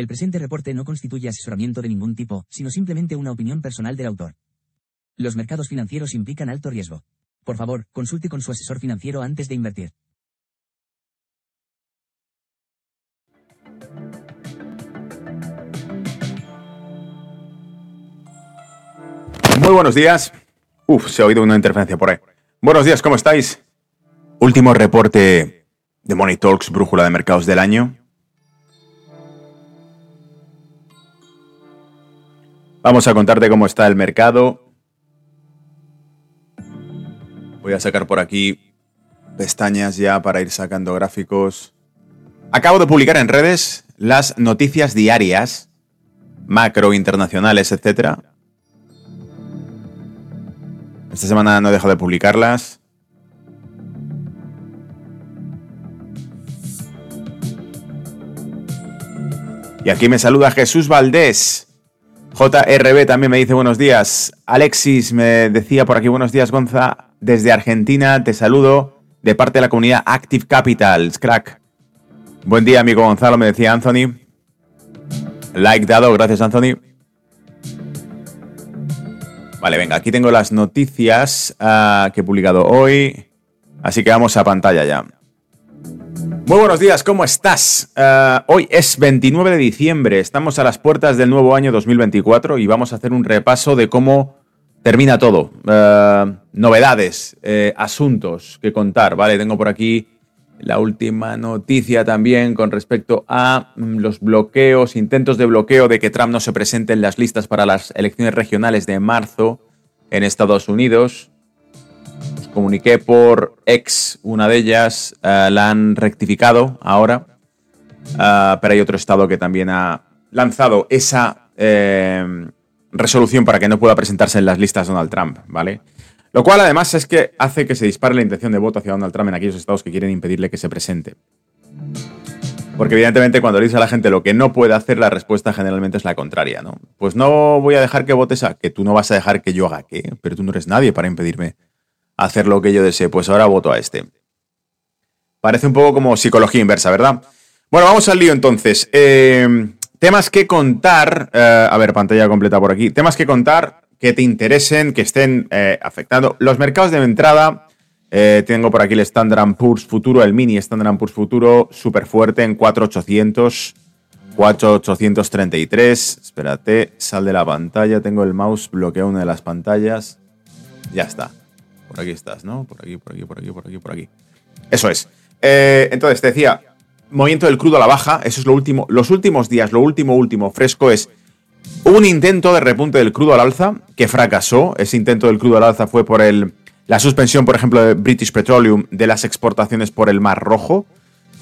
El presente reporte no constituye asesoramiento de ningún tipo, sino simplemente una opinión personal del autor. Los mercados financieros implican alto riesgo. Por favor, consulte con su asesor financiero antes de invertir. Muy buenos días. Uf, se ha oído una interferencia por ahí. Buenos días, ¿cómo estáis? Último reporte de Money Talks, brújula de mercados del año. Vamos a contarte cómo está el mercado. Voy a sacar por aquí pestañas ya para ir sacando gráficos. Acabo de publicar en redes las noticias diarias, macro, internacionales, etc. Esta semana no he dejado de publicarlas. Y aquí me saluda Jesús Valdés. JRB también me dice buenos días. Alexis me decía por aquí buenos días, Gonza. Desde Argentina te saludo de parte de la comunidad Active Capital. Crack. Buen día, amigo Gonzalo, me decía Anthony. Like dado, gracias, Anthony. Vale, venga, aquí tengo las noticias ah, que he publicado hoy. Así que vamos a pantalla ya. Muy buenos días, ¿cómo estás? Ah, hoy es 29 de diciembre, estamos a las puertas del nuevo año 2024 y vamos a hacer un repaso de cómo termina todo. Ah, novedades, eh, asuntos que contar, ¿vale? Tengo por aquí la última noticia también con respecto a mm, los bloqueos, intentos de bloqueo de que Trump no se presente en las listas para las elecciones regionales de marzo en Estados Unidos. Comuniqué por ex, una de ellas, eh, la han rectificado ahora, eh, pero hay otro estado que también ha lanzado esa eh, resolución para que no pueda presentarse en las listas Donald Trump, ¿vale? Lo cual además es que hace que se dispare la intención de voto hacia Donald Trump en aquellos estados que quieren impedirle que se presente. Porque evidentemente cuando le dices a la gente lo que no puede hacer, la respuesta generalmente es la contraria, ¿no? Pues no voy a dejar que votes a que tú no vas a dejar que yo haga qué, pero tú no eres nadie para impedirme hacer lo que yo desee, pues ahora voto a este. Parece un poco como psicología inversa, ¿verdad? Bueno, vamos al lío entonces. Eh, temas que contar, eh, a ver, pantalla completa por aquí, temas que contar que te interesen, que estén eh, afectando. Los mercados de entrada, tengo por aquí el Standard Poor's Futuro, el mini Standard Poor's Futuro, súper fuerte en 4800, 4833. Espérate, sal de la pantalla, tengo el mouse, bloqueo una de las pantallas. Ya está. Por aquí estás, ¿no? Por aquí, por aquí, por aquí, por aquí, por aquí. Eso es. Eh, entonces, te decía, movimiento del crudo a la baja, eso es lo último. Los últimos días, lo último, último, fresco es un intento de repunte del crudo al alza que fracasó. Ese intento del crudo al alza fue por el, la suspensión, por ejemplo, de British Petroleum de las exportaciones por el Mar Rojo,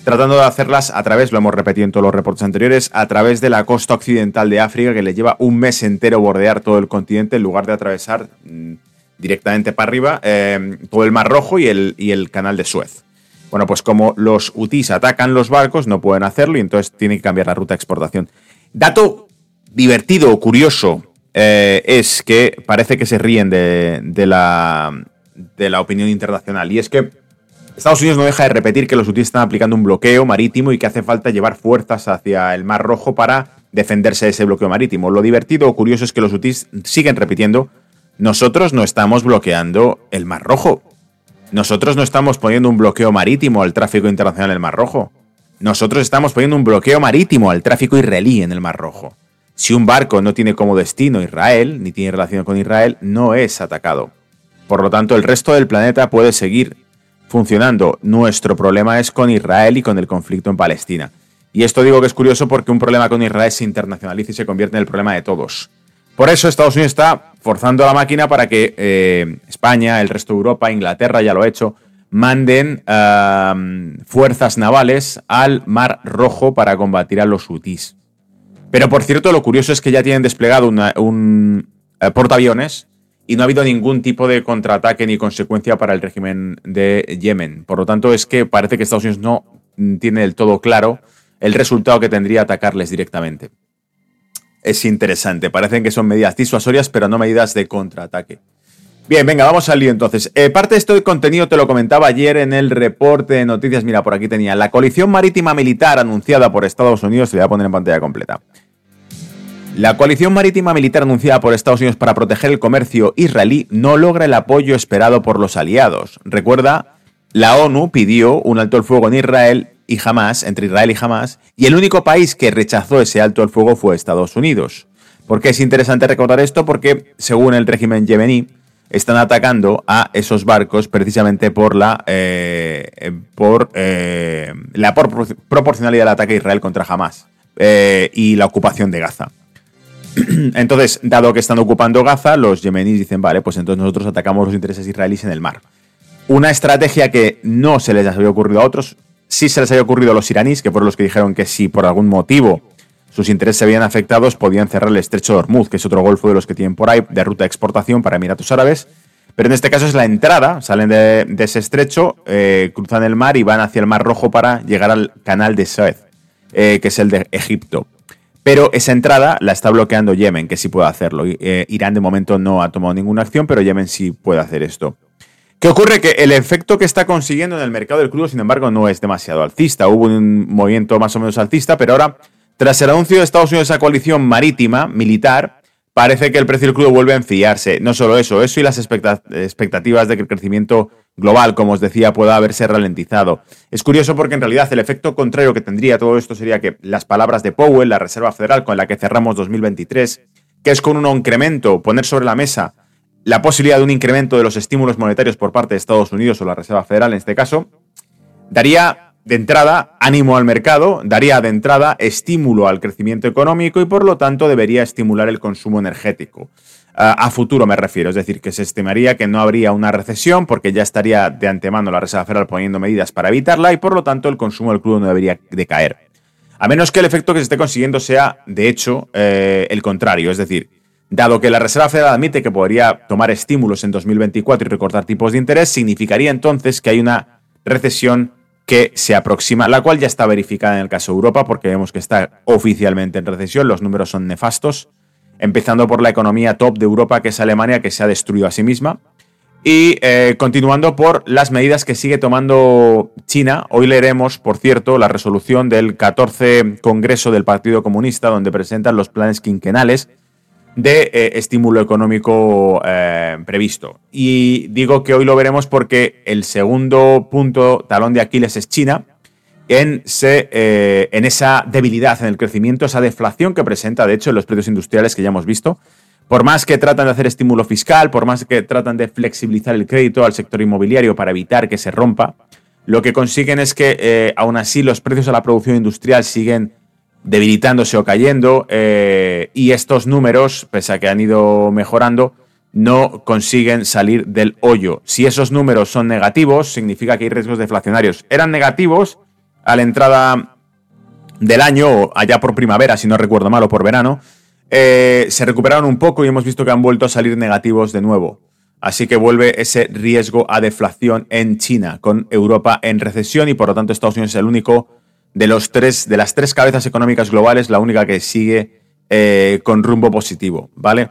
tratando de hacerlas a través, lo hemos repetido en todos los reportes anteriores, a través de la costa occidental de África, que le lleva un mes entero bordear todo el continente en lugar de atravesar mm, directamente para arriba todo el Mar Rojo y el, y el canal de Suez. Bueno, pues como los UTIs atacan los barcos, no pueden hacerlo y entonces tienen que cambiar la ruta de exportación. Dato divertido o curioso eh, es que parece que se ríen de, la, de la opinión internacional. Y es que Estados Unidos no deja de repetir que los hutíes están aplicando un bloqueo marítimo y que hace falta llevar fuerzas hacia el Mar Rojo para defenderse de ese bloqueo marítimo. Lo divertido o curioso es que los hutíes siguen repitiendo, nosotros no estamos bloqueando el Mar Rojo. Nosotros no estamos poniendo un bloqueo marítimo al tráfico internacional en el Mar Rojo. Nosotros estamos poniendo un bloqueo marítimo al tráfico israelí en el Mar Rojo. Si un barco no tiene como destino Israel, ni tiene relación con Israel, no es atacado. Por lo tanto, el resto del planeta puede seguir funcionando. Nuestro problema es con Israel y con el conflicto en Palestina. Y esto digo que es curioso porque un problema con Israel se internacionaliza y se convierte en el problema de todos. Por eso Estados Unidos está forzando la máquina para que eh, España, el resto de Europa, Inglaterra ya lo ha hecho, manden fuerzas navales al Mar Rojo para combatir a los hutis. Pero por cierto, lo curioso es que ya tienen desplegado un eh, portaaviones y no ha habido ningún tipo de contraataque ni consecuencia para el régimen de Yemen. Por lo tanto, es que parece que Estados Unidos no tiene del todo claro el resultado que tendría atacarles directamente. Es interesante, parecen que son medidas disuasorias, pero no medidas de contraataque. Bien, venga, vamos al lío entonces. Eh, parte de este contenido te lo comentaba ayer en el reporte de noticias. Mira, por aquí tenía la coalición marítima militar anunciada por Estados Unidos. Te voy a poner en pantalla completa. La coalición marítima militar anunciada por Estados Unidos para proteger el comercio israelí no logra el apoyo esperado por los aliados. Recuerda, la ONU pidió un alto el fuego en Israel y Hamas, entre Israel y Hamas, y el único país que rechazó ese alto el fuego fue Estados Unidos. ¿Por qué es interesante recordar esto? Porque, según el régimen yemení, están atacando a esos barcos precisamente por la, eh, eh, por, eh, la proporcionalidad del ataque a Israel contra Hamas y la ocupación de Gaza. Entonces, dado que están ocupando Gaza, los yemeníes dicen, vale, pues entonces nosotros atacamos los intereses israelíes en el mar. Una estrategia que no se les había ocurrido a otros, sí se les había ocurrido a los iraníes, que fueron los que dijeron que si por algún motivo sus intereses se veían afectados, podían cerrar el estrecho de Hormuz, que es otro golfo de los que tienen por ahí, de ruta de exportación para Emiratos Árabes. Pero en este caso es la entrada, salen de, ese estrecho, eh, cruzan el mar y van hacia el Mar Rojo para llegar al canal de Suez, eh, que es el de Egipto. Pero esa entrada la está bloqueando Yemen, que sí puede hacerlo. Eh, Irán de momento no ha tomado ninguna acción, pero Yemen sí puede hacer esto. ¿Qué ocurre? Que el efecto que está consiguiendo en el mercado del crudo, sin embargo, no es demasiado alcista. Hubo un movimiento más o menos alcista, pero ahora tras el anuncio de Estados Unidos de esa coalición marítima, militar, parece que el precio del crudo vuelve a enfriarse. No solo eso, eso y las expectativas de que el crecimiento global, como os decía, pueda haberse ralentizado. Es curioso porque en realidad el efecto contrario que tendría todo esto sería que las palabras de Powell, la Reserva Federal con la que cerramos 2023, que es con un incremento, poner sobre la mesa la posibilidad de un incremento de los estímulos monetarios por parte de Estados Unidos o la Reserva Federal en este caso, daría de entrada, ánimo al mercado, daría de entrada estímulo al crecimiento económico y por lo tanto debería estimular el consumo energético. a futuro me refiero, es decir, que se estimaría que no habría una recesión porque ya estaría de antemano la Reserva Federal poniendo medidas para evitarla y por lo tanto el consumo del crudo no debería decaer. A menos que el efecto que se esté consiguiendo sea, de hecho, eh, el contrario, es decir, Dado que la Reserva Federal admite que podría tomar estímulos en 2024 y recortar tipos de interés, significaría entonces que hay una recesión que se aproxima, la cual ya está verificada en el caso de Europa, porque vemos que está oficialmente en recesión, los números son nefastos, empezando por la economía top de Europa, que es Alemania, que se ha destruido a sí misma, y eh, continuando por las medidas que sigue tomando China. Hoy leeremos, por cierto, la resolución del 14 Congreso del Partido Comunista, donde presentan los planes quinquenales de eh, estímulo económico eh, previsto. Y digo que hoy lo veremos porque el segundo punto talón de Aquiles es China, en, eh, en esa debilidad en el crecimiento, esa deflación que presenta, de hecho, en los precios industriales que ya hemos visto. Por más que tratan de hacer estímulo fiscal, por más que tratan de flexibilizar el crédito al sector inmobiliario para evitar que se rompa, lo que consiguen es que aún así los precios a la producción industrial siguen debilitándose o cayendo eh, y estos números, pese a que han ido mejorando, no consiguen salir del hoyo. Si esos números son negativos, significa que hay riesgos deflacionarios. Eran negativos a la entrada del año, allá por primavera, si no recuerdo mal, o por verano, eh, se recuperaron un poco y hemos visto que han vuelto a salir negativos de nuevo. Así que vuelve ese riesgo a deflación en China, con Europa en recesión y por lo tanto Estados Unidos es el único de, los tres, de las tres cabezas económicas globales, la única que sigue eh, con rumbo positivo, ¿vale?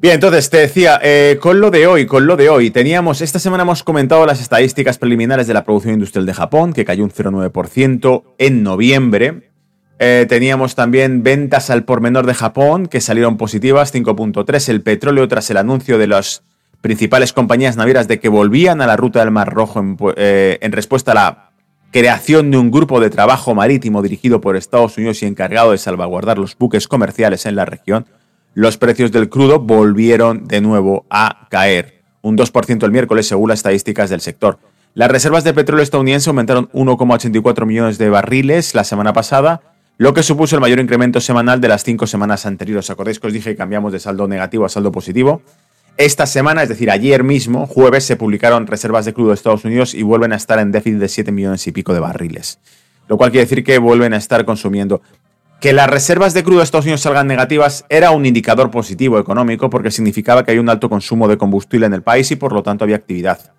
Bien, entonces te decía, eh, con lo de hoy, con lo de hoy, teníamos, esta semana hemos comentado las estadísticas preliminares de la producción industrial de Japón, que cayó un 0,9% en noviembre. Eh, teníamos también ventas al por menor de Japón, que salieron positivas, 5.3. El petróleo, tras el anuncio de las principales compañías navieras de que volvían a la ruta del Mar Rojo en respuesta a la creación de un grupo de trabajo marítimo dirigido por Estados Unidos y encargado de salvaguardar los buques comerciales en la región, los precios del crudo volvieron de nuevo a caer, un 2% el miércoles según las estadísticas del sector. Las reservas de petróleo estadounidense aumentaron 1,84 millones de barriles la semana pasada, lo que supuso el mayor incremento semanal de las cinco semanas anteriores. ¿Acordáis que os dije que cambiamos de saldo negativo a saldo positivo? Esta semana, es decir, ayer mismo, jueves, se publicaron reservas de crudo de Estados Unidos y vuelven a estar en déficit de 7 millones y pico de barriles. Lo cual quiere decir que vuelven a estar consumiendo. Que las reservas de crudo de Estados Unidos salgan negativas era un indicador positivo económico porque significaba que hay un alto consumo de combustible en el país y por lo tanto había actividad.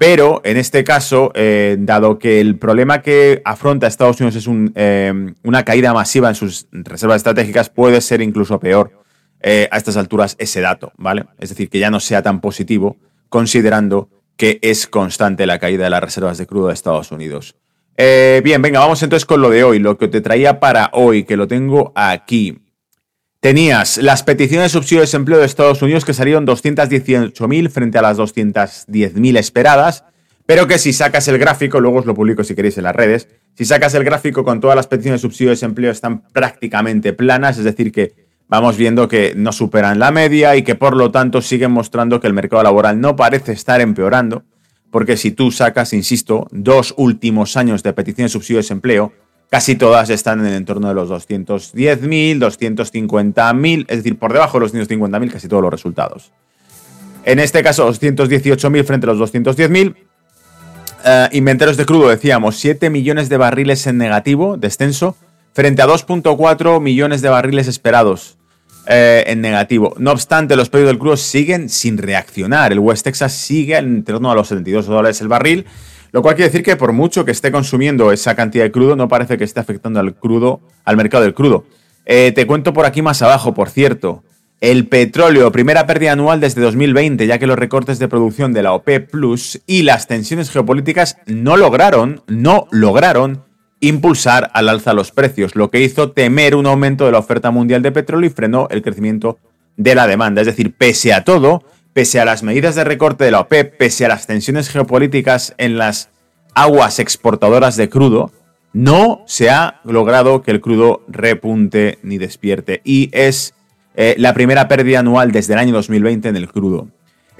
Pero en este caso, eh, dado que el problema que afronta Estados Unidos es eh, una caída masiva en sus reservas estratégicas, puede ser incluso peor eh, a estas alturas ese dato, ¿vale? Es decir, que ya no sea tan positivo, considerando que es constante la caída de las reservas de crudo de Estados Unidos. Eh, bien, venga, vamos entonces con lo de hoy, lo que te traía para hoy, que lo tengo aquí. Tenías las peticiones de subsidio de desempleo de Estados Unidos que salieron 218.000 frente a las 210.000 esperadas, pero que si sacas el gráfico, luego os lo publico si queréis en las redes, si sacas el gráfico con todas las peticiones de subsidio de desempleo están prácticamente planas, es decir, que vamos viendo que no superan la media y que por lo tanto siguen mostrando que el mercado laboral no parece estar empeorando, porque si tú sacas, insisto, dos últimos años de petición de subsidio de desempleo, casi todas están en el entorno de los 210.000, 250.000, es decir, por debajo de los 250.000 casi todos los resultados. En este caso, 218.000 frente a los 210.000. Eh, inventarios de crudo, decíamos, 7 millones de barriles en negativo, descenso, frente a 2.4 millones de barriles esperados. Eh, en negativo. No obstante, los precios del crudo siguen sin reaccionar. El West Texas sigue en torno a los 72 dólares el barril, lo cual quiere decir que por mucho que esté consumiendo esa cantidad de crudo, no parece que esté afectando al crudo, al mercado del crudo. Eh, te cuento por aquí más abajo, por cierto. El petróleo, primera pérdida anual desde 2020, ya que los recortes de producción de la OPEP Plus y las tensiones geopolíticas no lograron, no lograron impulsar al alza los precios, lo que hizo temer un aumento de la oferta mundial de petróleo y frenó el crecimiento de la demanda. Es decir, pese a todo, pese a las medidas de recorte de la OPEP, pese a las tensiones geopolíticas en las aguas exportadoras de crudo, no se ha logrado que el crudo repunte ni despierte. Y es eh, la primera pérdida anual desde el año 2020 en el crudo.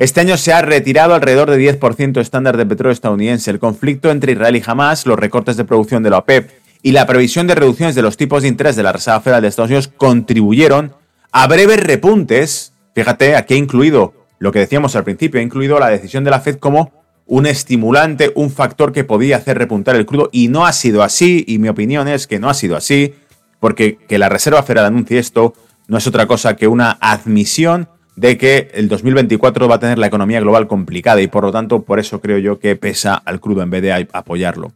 Este año se ha retirado alrededor de 10% estándar de petróleo estadounidense. El conflicto entre Israel y Hamas, los recortes de producción de la OPEP y la previsión de reducciones de los tipos de interés de la Reserva Federal de Estados Unidos contribuyeron a breves repuntes. Fíjate, aquí ha incluido lo que decíamos al principio, ha incluido la decisión de la Fed como un estimulante, un factor que podía hacer repuntar el crudo y no ha sido así, y mi opinión es que no ha sido así, porque que la Reserva Federal anuncie esto no es otra cosa que una admisión de que el 2024 va a tener la economía global complicada y por lo tanto por eso creo yo que pesa al crudo en vez de apoyarlo.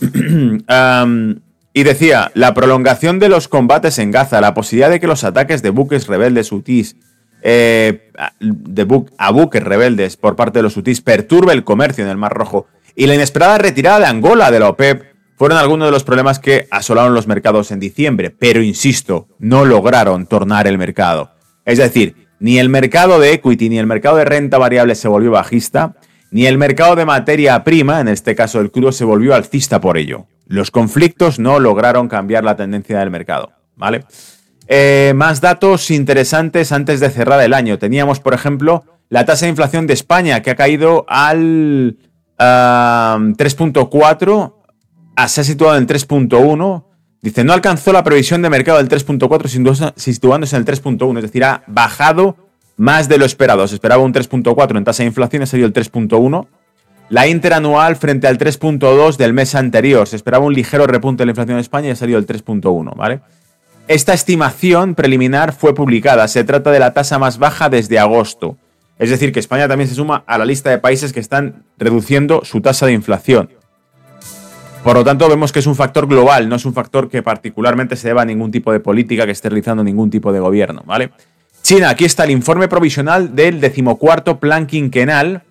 y decía, la prolongación de los combates en Gaza, la posibilidad de que los ataques de buques rebeldes hutíes eh, de a buques rebeldes por parte de los hutíes perturbe el comercio en el Mar Rojo y la inesperada retirada de Angola de la OPEP fueron algunos de los problemas que asolaron los mercados en diciembre, pero insisto, no lograron tornar el mercado. Es decir, ni el mercado de equity ni el mercado de renta variable se volvió bajista, ni el mercado de materia prima, en este caso el crudo, se volvió alcista por ello. Los conflictos no lograron cambiar la tendencia del mercado, ¿vale? Eh, más datos interesantes antes de cerrar el año. Teníamos, por ejemplo, la tasa de inflación de España, que ha caído al 3.4, ah, se ha situado en 3.1, Dice, no alcanzó la previsión de mercado del 3.4 situándose en el 3.1, es decir, ha bajado más de lo esperado. Se esperaba un 3.4 en tasa de inflación, ha salido el 3.1. La interanual frente al 3.2 del mes anterior. Se esperaba un ligero repunte de la inflación en España y ha salido el 3.1, ¿vale? Esta estimación preliminar fue publicada. Se trata de la tasa más baja desde agosto. Es decir, que España también se suma a la lista de países que están reduciendo su tasa de inflación. Por lo tanto, vemos que es un factor global, no es un factor que particularmente se deba a ningún tipo de política que esté realizando ningún tipo de gobierno, ¿vale? China, aquí está el informe provisional del decimocuarto plan quinquenal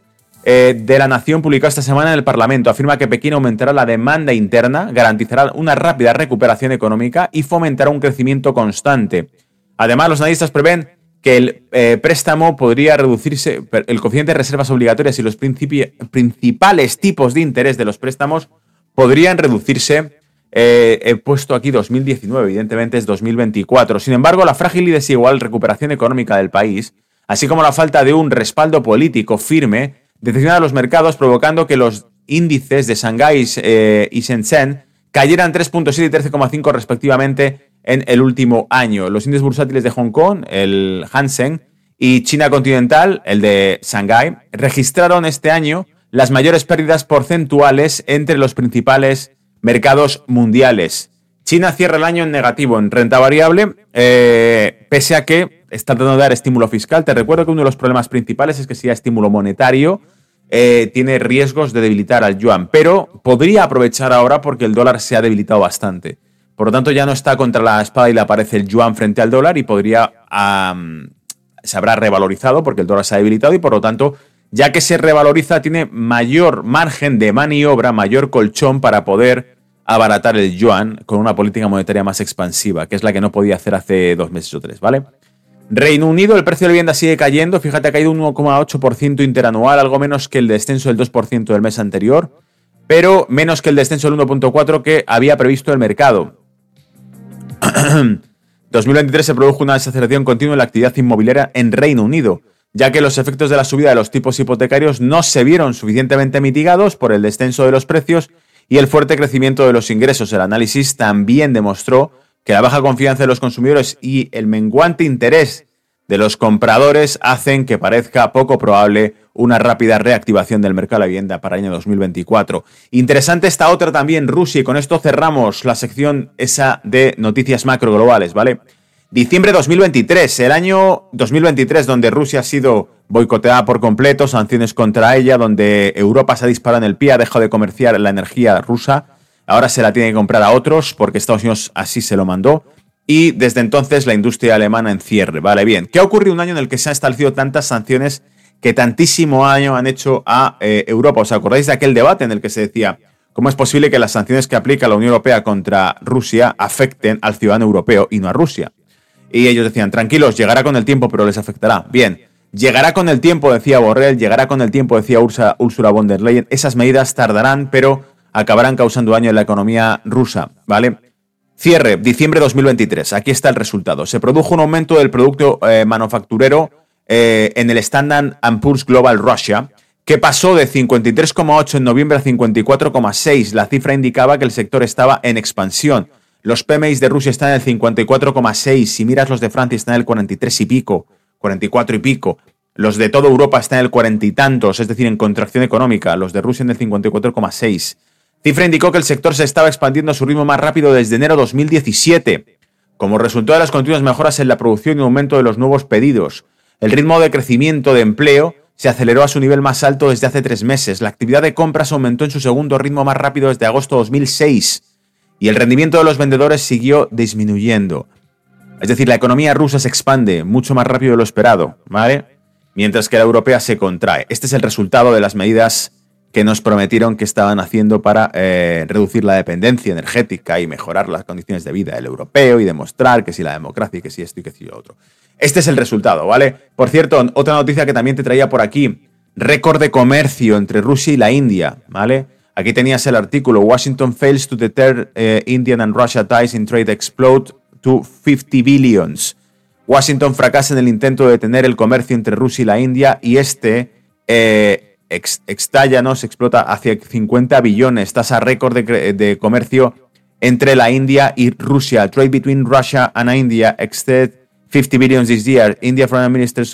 eh, de la Nación publicado esta semana en el Parlamento. Afirma que Pekín aumentará la demanda interna, garantizará una rápida recuperación económica y fomentará un crecimiento constante. Además, los analistas prevén que el eh, préstamo podría reducirse, el coeficiente de reservas obligatorias y los principales tipos de interés de los préstamos podrían reducirse. Eh, he puesto aquí 2019, evidentemente es 2024. Sin embargo, la frágil y desigual recuperación económica del país, así como la falta de un respaldo político firme, decepciona a los mercados, provocando que los índices de Shanghái eh, y Shenzhen cayeran 3.7 y 13,5 respectivamente en el último año. Los índices bursátiles de Hong Kong, el Hansen, y China continental, el de Shanghái, registraron este año las mayores pérdidas porcentuales entre los principales mercados mundiales. China cierra el año en negativo en renta variable, eh, pese a que está tratando de dar estímulo fiscal. Te recuerdo que uno de los problemas principales es que si hay estímulo monetario, eh, tiene riesgos de debilitar al yuan, pero podría aprovechar ahora porque el dólar se ha debilitado bastante. Por lo tanto, ya no está contra la espada y le aparece el yuan frente al dólar y podría. se habrá revalorizado porque el dólar se ha debilitado y por lo tanto, ya que se revaloriza, tiene mayor margen de maniobra, mayor colchón para poder abaratar el yuan con una política monetaria más expansiva, que es la que no podía hacer hace dos meses o tres, ¿vale? Reino Unido, el precio de la vivienda sigue cayendo, fíjate, ha caído un 1,8% interanual, algo menos que el descenso del 2% del mes anterior, pero menos que el descenso del 1,4% que había previsto el mercado. 2023 se produjo una desaceleración continua en la actividad inmobiliaria en Reino Unido, ya que los efectos de la subida de los tipos hipotecarios no se vieron suficientemente mitigados por el descenso de los precios y el fuerte crecimiento de los ingresos. El análisis también demostró que la baja confianza de los consumidores y el menguante interés de los compradores hacen que parezca poco probable una rápida reactivación del mercado de la vivienda para el año 2024. Interesante esta otra también, Rusia, y con esto cerramos la sección esa de noticias macro globales, ¿vale? Diciembre 2023, el año 2023 donde Rusia ha sido boicoteada por completo, sanciones contra ella, donde Europa se ha disparado en el pie, ha dejado de comerciar la energía rusa, ahora se la tiene que comprar a otros porque Estados Unidos así se lo mandó. Y desde entonces la industria alemana en cierre. Vale, bien. ¿Qué ha ocurrido un año en el que se han establecido tantas sanciones que tantísimo año han hecho a eh, Europa? ¿Os acordáis de aquel debate en el que se decía cómo es posible que las sanciones que aplica la Unión Europea contra Rusia afecten al ciudadano europeo y no a Rusia? Y ellos decían, tranquilos, llegará con el tiempo, pero les afectará. Bien, llegará con el tiempo, decía Borrell, llegará con el tiempo, decía Ursula von der Leyen. Esas medidas tardarán, pero acabarán causando daño en la economía rusa, ¿vale? Cierre, diciembre 2023. Aquí está el resultado. Se produjo un aumento del producto eh, manufacturero eh, en el Standard Poor's Global Russia, que pasó de 53,8 en noviembre a 54,6. La cifra indicaba que el sector estaba en expansión. Los PMIs de Rusia están en el 54,6. Si miras los de Francia están en el 43 y pico, 44 y pico. Los de toda Europa están en el 40 y tantos, es decir, en contracción económica. Los de Rusia en el 54,6. Cifra indicó que el sector se estaba expandiendo a su ritmo más rápido desde enero 2017, como resultado de las continuas mejoras en la producción y aumento de los nuevos pedidos. El ritmo de crecimiento de empleo se aceleró a su nivel más alto desde hace tres meses. La actividad de compras aumentó en su segundo ritmo más rápido desde agosto 2006 y el rendimiento de los vendedores siguió disminuyendo. Es decir, la economía rusa se expande mucho más rápido de lo esperado, ¿vale? Mientras que la europea se contrae. Este es el resultado de las medidas que nos prometieron que estaban haciendo para eh, reducir la dependencia energética y mejorar las condiciones de vida del europeo y demostrar que si la democracia y que si esto y que si lo otro. Este es el resultado, ¿vale? Por cierto, otra noticia que también te traía por aquí, récord de comercio entre Rusia y la India, ¿vale? Aquí tenías el artículo, Washington fails to deter eh, Indian and Russia ties in trade explode to 50 billions. Washington fracasa en el intento de detener el comercio entre Rusia y la India y este eh, extalla, ¿no? Se explota hacia 50 billones, tasa récord de, comercio entre la India y Rusia. Trade between Russia and India exceed 50 billions this year. India Foreign Minister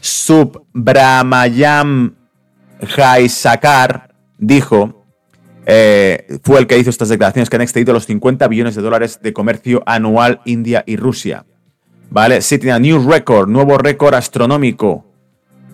Subramanyam Jaisakar dijo, eh, fue el que hizo estas declaraciones que han excedido los 50 billones de dólares de comercio anual India y Rusia. ¿Vale? Setting a new record, nuevo récord astronómico.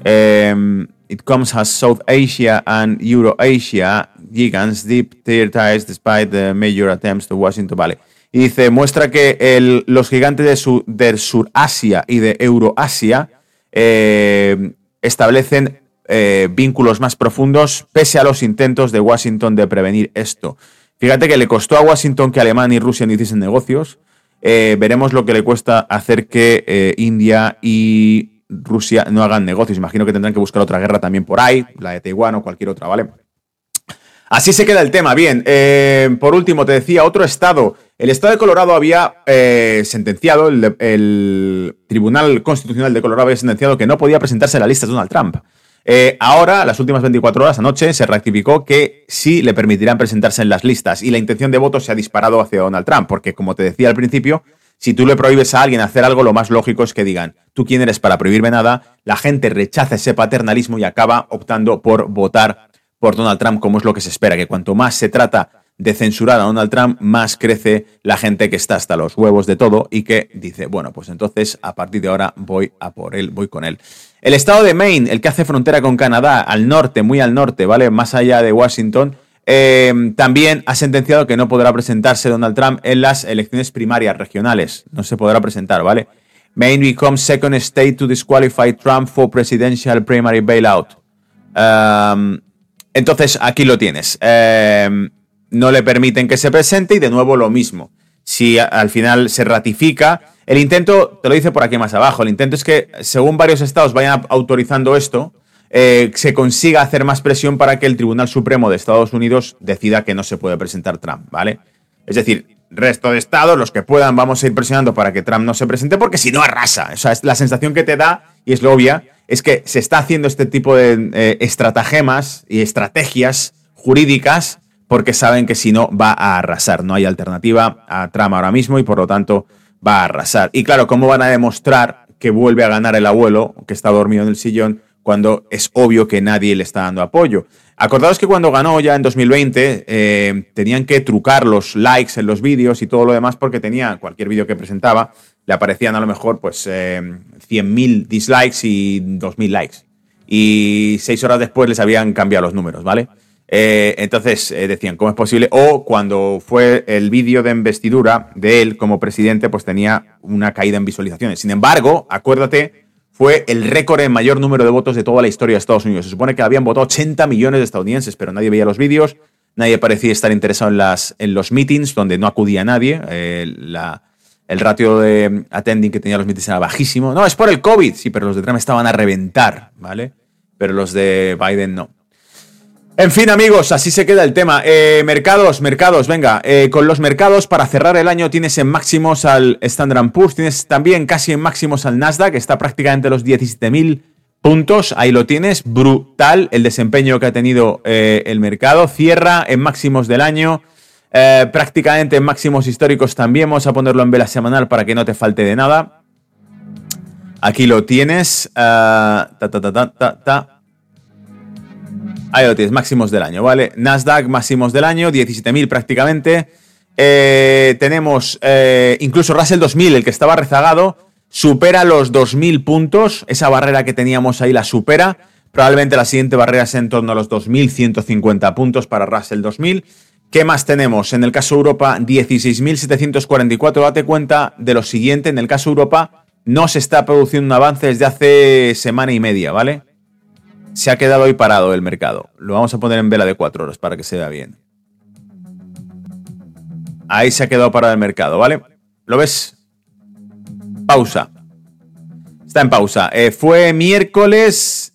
Em, it comes as South Asia and Eurasia gigants deep ties despite the major attempts to Washington Valley. Y dice, muestra que los gigantes de, su, Surasia y de Euroasia eh, establecen eh, vínculos más profundos, pese a los intentos de Washington de prevenir esto. Fíjate que le costó a Washington que Alemania y Rusia no hiciesen negocios. Eh, veremos lo que le cuesta hacer que eh, India y Rusia no hagan negocios. Imagino que tendrán que buscar otra guerra también por ahí, la de Taiwán o cualquier otra, ¿vale? Así se queda el tema. Bien, por último, te decía, otro estado. El estado de Colorado había sentenciado, el, el, Tribunal Constitucional de Colorado había sentenciado que no podía presentarse a la lista de Donald Trump. Eh, ahora, las últimas 24 horas anoche, se rectificó que sí le permitirán presentarse en las listas y la intención de voto se ha disparado hacia Donald Trump, porque como te decía al principio, si tú le prohíbes a alguien hacer algo, lo más lógico es que digan, tú quién eres para prohibirme nada, la gente rechaza ese paternalismo y acaba optando por votar por Donald Trump, como es lo que se espera, que cuanto más se trata de censurar a Donald Trump, más crece la gente que está hasta los huevos de todo y que dice, bueno, pues entonces a partir de ahora voy a por él, voy con él. El estado de Maine, el que hace frontera con Canadá, al norte, muy al norte, ¿vale? Más allá de Washington, eh, también ha sentenciado que no podrá presentarse Donald Trump en las elecciones primarias regionales. No se podrá presentar, ¿vale? Maine becomes second state to disqualify Trump for presidential primary bailout. Entonces, aquí lo tienes. Um, no le permiten que se presente y de nuevo lo mismo. Si al final se ratifica, el intento, te lo dice por aquí más abajo, el intento es que según varios estados vayan autorizando esto, eh, se consiga hacer más presión para que el Tribunal Supremo de Estados Unidos decida que no se puede presentar Trump, ¿vale? Es decir, resto de estados, los que puedan, vamos a ir presionando para que Trump no se presente, porque si no arrasa. O sea, es la sensación que te da, y es lo obvia, es que se está haciendo este tipo de eh, estratagemas y estrategias jurídicas porque saben que si no va a arrasar. No hay alternativa a Trump ahora mismo y por lo tanto va a arrasar. Y claro, ¿cómo van a demostrar que vuelve a ganar el abuelo que está dormido en el sillón cuando es obvio que nadie le está dando apoyo? Acordaos que cuando ganó ya en 2020 eh, tenían que trucar los likes en los vídeos y todo lo demás porque tenía cualquier vídeo que presentaba, le aparecían a lo mejor pues eh, 100.000 dislikes y 2.000 likes. Y seis horas después les habían cambiado los números, ¿vale? Eh, entonces eh, decían, ¿cómo es posible? O cuando fue el vídeo de investidura de él como presidente, pues tenía una caída en visualizaciones. Sin embargo, acuérdate fue el récord en mayor número de votos de toda la historia de Estados Unidos. Se supone que habían votado 80 millones de estadounidenses, pero nadie veía los vídeos, nadie parecía estar interesado en, los meetings, donde no acudía nadie. Eh, el ratio de attending que tenía los meetings era bajísimo. No, es por el COVID, sí, pero los de Trump estaban a reventar, ¿vale? Pero los de Biden no. En fin, amigos, así se queda el tema. Eh, mercados, mercados, venga. Eh, con los mercados, para cerrar el año, tienes en máximos al Standard Poor's, tienes también casi en máximos al Nasdaq, está prácticamente a los 17.000 puntos. Ahí lo tienes, brutal el desempeño que ha tenido eh, el mercado. Cierra en máximos del año, prácticamente en máximos históricos también. Vamos a ponerlo en vela semanal para que no te falte de nada. Aquí lo tienes. ta, ta, ta, ta, ta, ta. Ahí lo tienes, máximos del año, ¿vale? Nasdaq, máximos del año, 17.000 prácticamente. Eh, tenemos eh, incluso Russell 2000, el que estaba rezagado, supera los 2.000 puntos. Esa barrera que teníamos ahí la supera. Probablemente la siguiente barrera es en torno a los 2.150 puntos para Russell 2000. ¿Qué más tenemos? En el caso Europa, 16.744. Date cuenta de lo siguiente. En el caso Europa, no se está produciendo un avance desde hace semana y media, ¿vale? Se ha quedado ahí parado el mercado. Lo vamos a poner en vela de 4 horas para que se vea bien. Ahí se ha quedado parado el mercado, ¿vale? ¿Lo ves? Pausa. Está en pausa. Eh, fue miércoles,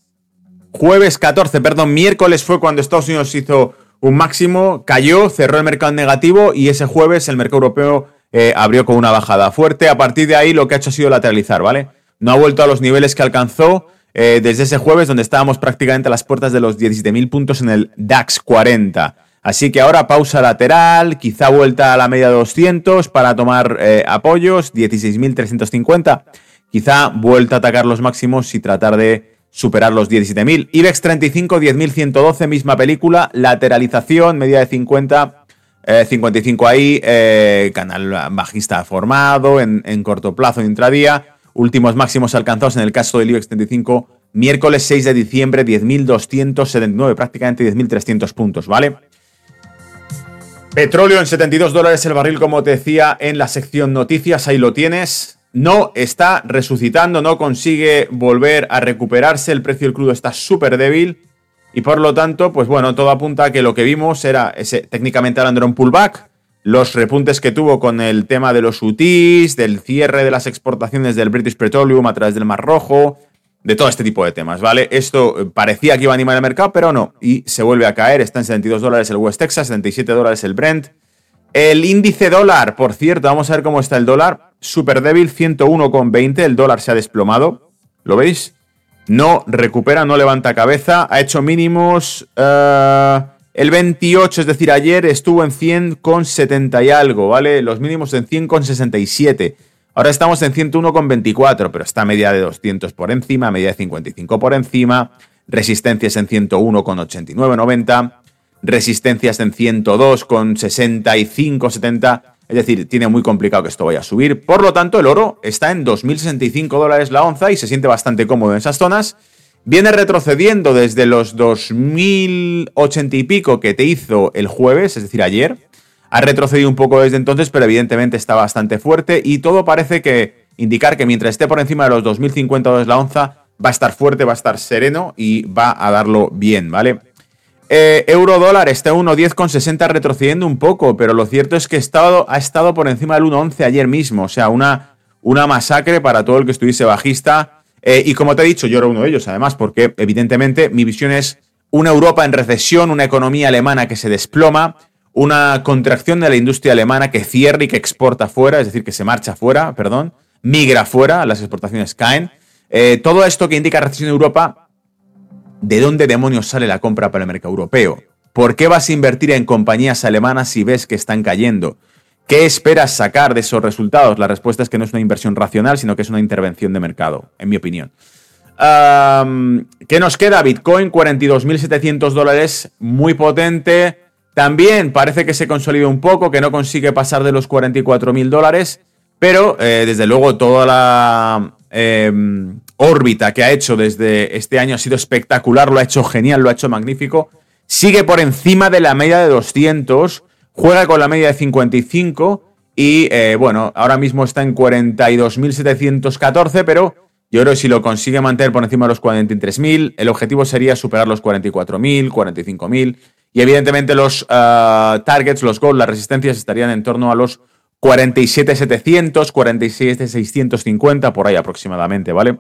jueves 14, perdón, miércoles fue cuando Estados Unidos hizo un máximo, cayó, cerró el mercado en negativo y ese jueves el mercado europeo eh, abrió con una bajada fuerte. A partir de ahí lo que ha hecho ha sido lateralizar, ¿vale? No ha vuelto a los niveles que alcanzó eh, desde ese jueves donde estábamos prácticamente a las puertas de los 17.000 puntos en el DAX 40. Así que ahora pausa lateral, quizá vuelta a la media de 200 para tomar eh, apoyos, 16.350. Quizá vuelta a atacar los máximos y tratar de superar los 17.000. IBEX 35, 10.112, misma película, lateralización, media de 50, 55 eh, ahí, canal bajista formado en, en corto plazo, intradía últimos máximos alcanzados en el caso del IBEX 35, miércoles 6 de diciembre, 10.279, prácticamente 10.300 puntos, ¿vale? Petróleo en 72 dólares el barril, como te decía en la sección noticias, ahí lo tienes. No está resucitando, no consigue volver a recuperarse, el precio del crudo está súper débil y por lo tanto, pues bueno, todo apunta a que lo que vimos era ese, técnicamente hablando, era un pullback, los repuntes que tuvo con el tema de los UTIs, del cierre de las exportaciones del British Petroleum a través del Mar Rojo, de todo este tipo de temas, ¿vale? Esto eh, parecía que iba a animar el mercado, pero no. Y se vuelve a caer, está en 72 dólares el West Texas, 77 dólares el Brent. El índice dólar, por cierto, vamos a ver cómo está el dólar. Súper débil, 101,20, el dólar se ha desplomado. ¿Lo veis? No recupera, no levanta cabeza. Ha hecho mínimos... Uh, el 28, es decir, ayer estuvo en 100,70 y algo, ¿vale? Los mínimos en 100,67. Ahora estamos en 101,24, pero está media de 200 por encima, media de 55 por encima. Resistencias en 101,89,90. Resistencias en 102,65, 70. Es decir, tiene muy complicado que esto vaya a subir. Por lo tanto, el oro está en 2.065 dólares la onza y se siente bastante cómodo en esas zonas. Viene retrocediendo desde los 2080 y pico que te hizo el jueves, es decir, ayer. Ha retrocedido un poco desde entonces, pero evidentemente está bastante fuerte y todo parece que indicar que mientras esté por encima de los 2050 dólares la onza, va a estar fuerte, va a estar sereno y va a darlo bien, ¿vale? Eh, euro dólar está 1.10 con 60 retrocediendo un poco, pero lo cierto es que ha estado, ha estado por encima del 1.11 ayer mismo, o sea, una, una masacre para todo el que estuviese bajista. Eh, y como te he dicho, yo era uno de ellos, además, porque evidentemente mi visión es una Europa en recesión, una economía alemana que se desploma, una contracción de la industria alemana que cierra y que exporta fuera, es decir, que se marcha fuera, perdón, migra fuera, las exportaciones caen. Eh, todo esto que indica recesión en Europa ¿de dónde demonios sale la compra para el mercado europeo? ¿Por qué vas a invertir en compañías alemanas si ves que están cayendo? ¿Qué esperas sacar de esos resultados? La respuesta es que no es una inversión racional, sino que es una intervención de mercado, en mi opinión. ¿Qué nos queda? Bitcoin, 42.700 dólares, muy potente. También parece que se consolida un poco, que no consigue pasar de los 44.000 dólares, pero eh, desde luego toda la em, órbita que ha hecho desde este año ha sido espectacular, lo ha hecho genial, lo ha hecho magnífico. Sigue por encima de la media de 200, juega con la media de 55 y eh, bueno, ahora mismo está en 42.714, pero yo creo que si lo consigue mantener por encima de los 43.000, el objetivo sería superar los 44.000, 45.000 y evidentemente los ah, targets, los goals, las resistencias estarían en torno a los 47.700, 46.650, por ahí aproximadamente, ¿vale?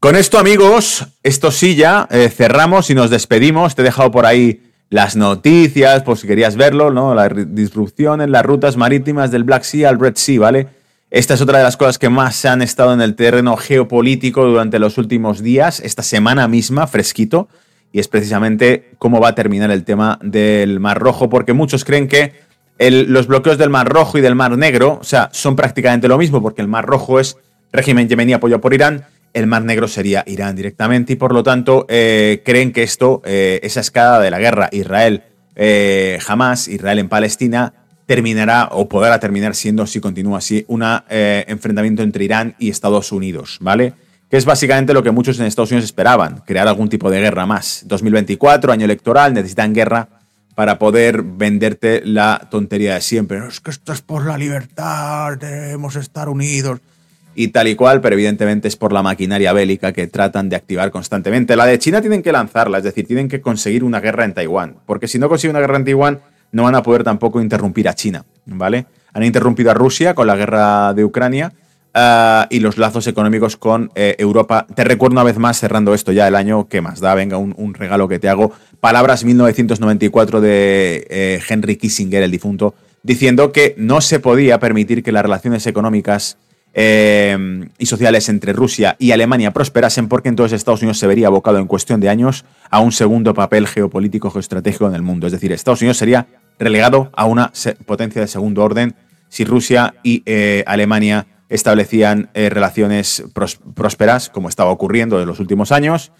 Con esto, amigos, esto sí ya eh, cerramos y nos despedimos. Te he dejado por ahí las noticias, por si querías verlo, ¿no? La disrupción en las rutas marítimas del Black Sea al Red Sea, ¿vale? Esta es otra de las cosas que más se han estado en el terreno geopolítico durante los últimos días, esta semana misma, fresquito, y es precisamente cómo va a terminar el tema del Mar Rojo, porque muchos creen que los bloqueos del Mar Rojo y del Mar Negro, o sea, son prácticamente lo mismo, porque el Mar Rojo es régimen yemení apoyado por Irán el Mar Negro sería Irán directamente y por lo tanto eh, creen que esto, eh, esa escala de la guerra Israel eh, jamás, Israel en Palestina, terminará o podrá terminar siendo, si continúa así, un enfrentamiento entre Irán y Estados Unidos, ¿vale? Que es básicamente lo que muchos en Estados Unidos esperaban, crear algún tipo de guerra más. 2024, año electoral, necesitan guerra para poder venderte la tontería de siempre. Es que esto es por la libertad, debemos estar unidos y tal y cual, pero evidentemente es por la maquinaria bélica que tratan de activar constantemente. La de China tienen que lanzarla, es decir, tienen que conseguir una guerra en Taiwán, porque si no consiguen una guerra en Taiwán, no van a poder tampoco interrumpir a China, ¿vale? Han interrumpido a Rusia con la guerra de Ucrania ah, y los lazos económicos con eh, Europa. Te recuerdo una vez más, cerrando esto ya el año, ¿qué más da? Venga, un, regalo que te hago. Palabras 1994 de eh, Henry Kissinger, el difunto, diciendo que no se podía permitir que las relaciones económicas eh, y sociales entre Rusia y Alemania prosperasen, porque entonces Estados Unidos se vería abocado en cuestión de años a un segundo papel geopolítico geoestratégico en el mundo. Es decir, Estados Unidos sería relegado a una potencia de segundo orden si Rusia y eh, Alemania establecían eh, relaciones prósperas, como estaba ocurriendo en los últimos años,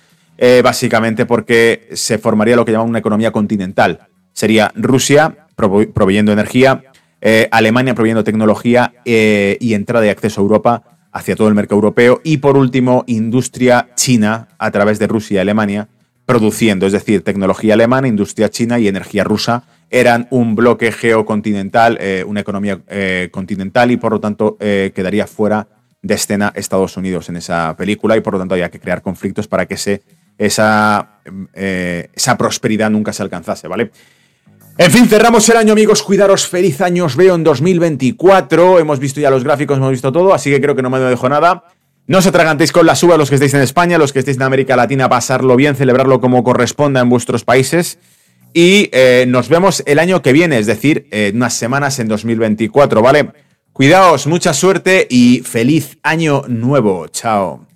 básicamente porque se formaría lo que llaman una economía continental. Sería Rusia proveyendo energía, eh, Alemania proveyendo tecnología eh, y entrada y acceso a Europa hacia todo el mercado europeo. Y por último, industria china a través de Rusia y Alemania produciendo, es decir, tecnología alemana, industria china y energía rusa eran un bloque geocontinental, eh, una economía continental y por lo tanto quedaría fuera de escena Estados Unidos en esa película y por lo tanto había que crear conflictos para que esa, esa prosperidad nunca se alcanzase, ¿vale? En fin, cerramos el año, amigos. Cuidaros, feliz año. Os veo en 2024. Hemos visto ya los gráficos, hemos visto todo, así que creo que no me dejo nada. No os atragantéis con las uvas los que estéis en España, los que estéis en América Latina, pasarlo bien, celebrarlo como corresponda en vuestros países. Y eh, nos vemos el año que viene, es decir, unas semanas en 2024, ¿vale? Cuidaos, mucha suerte y feliz año nuevo. Chao.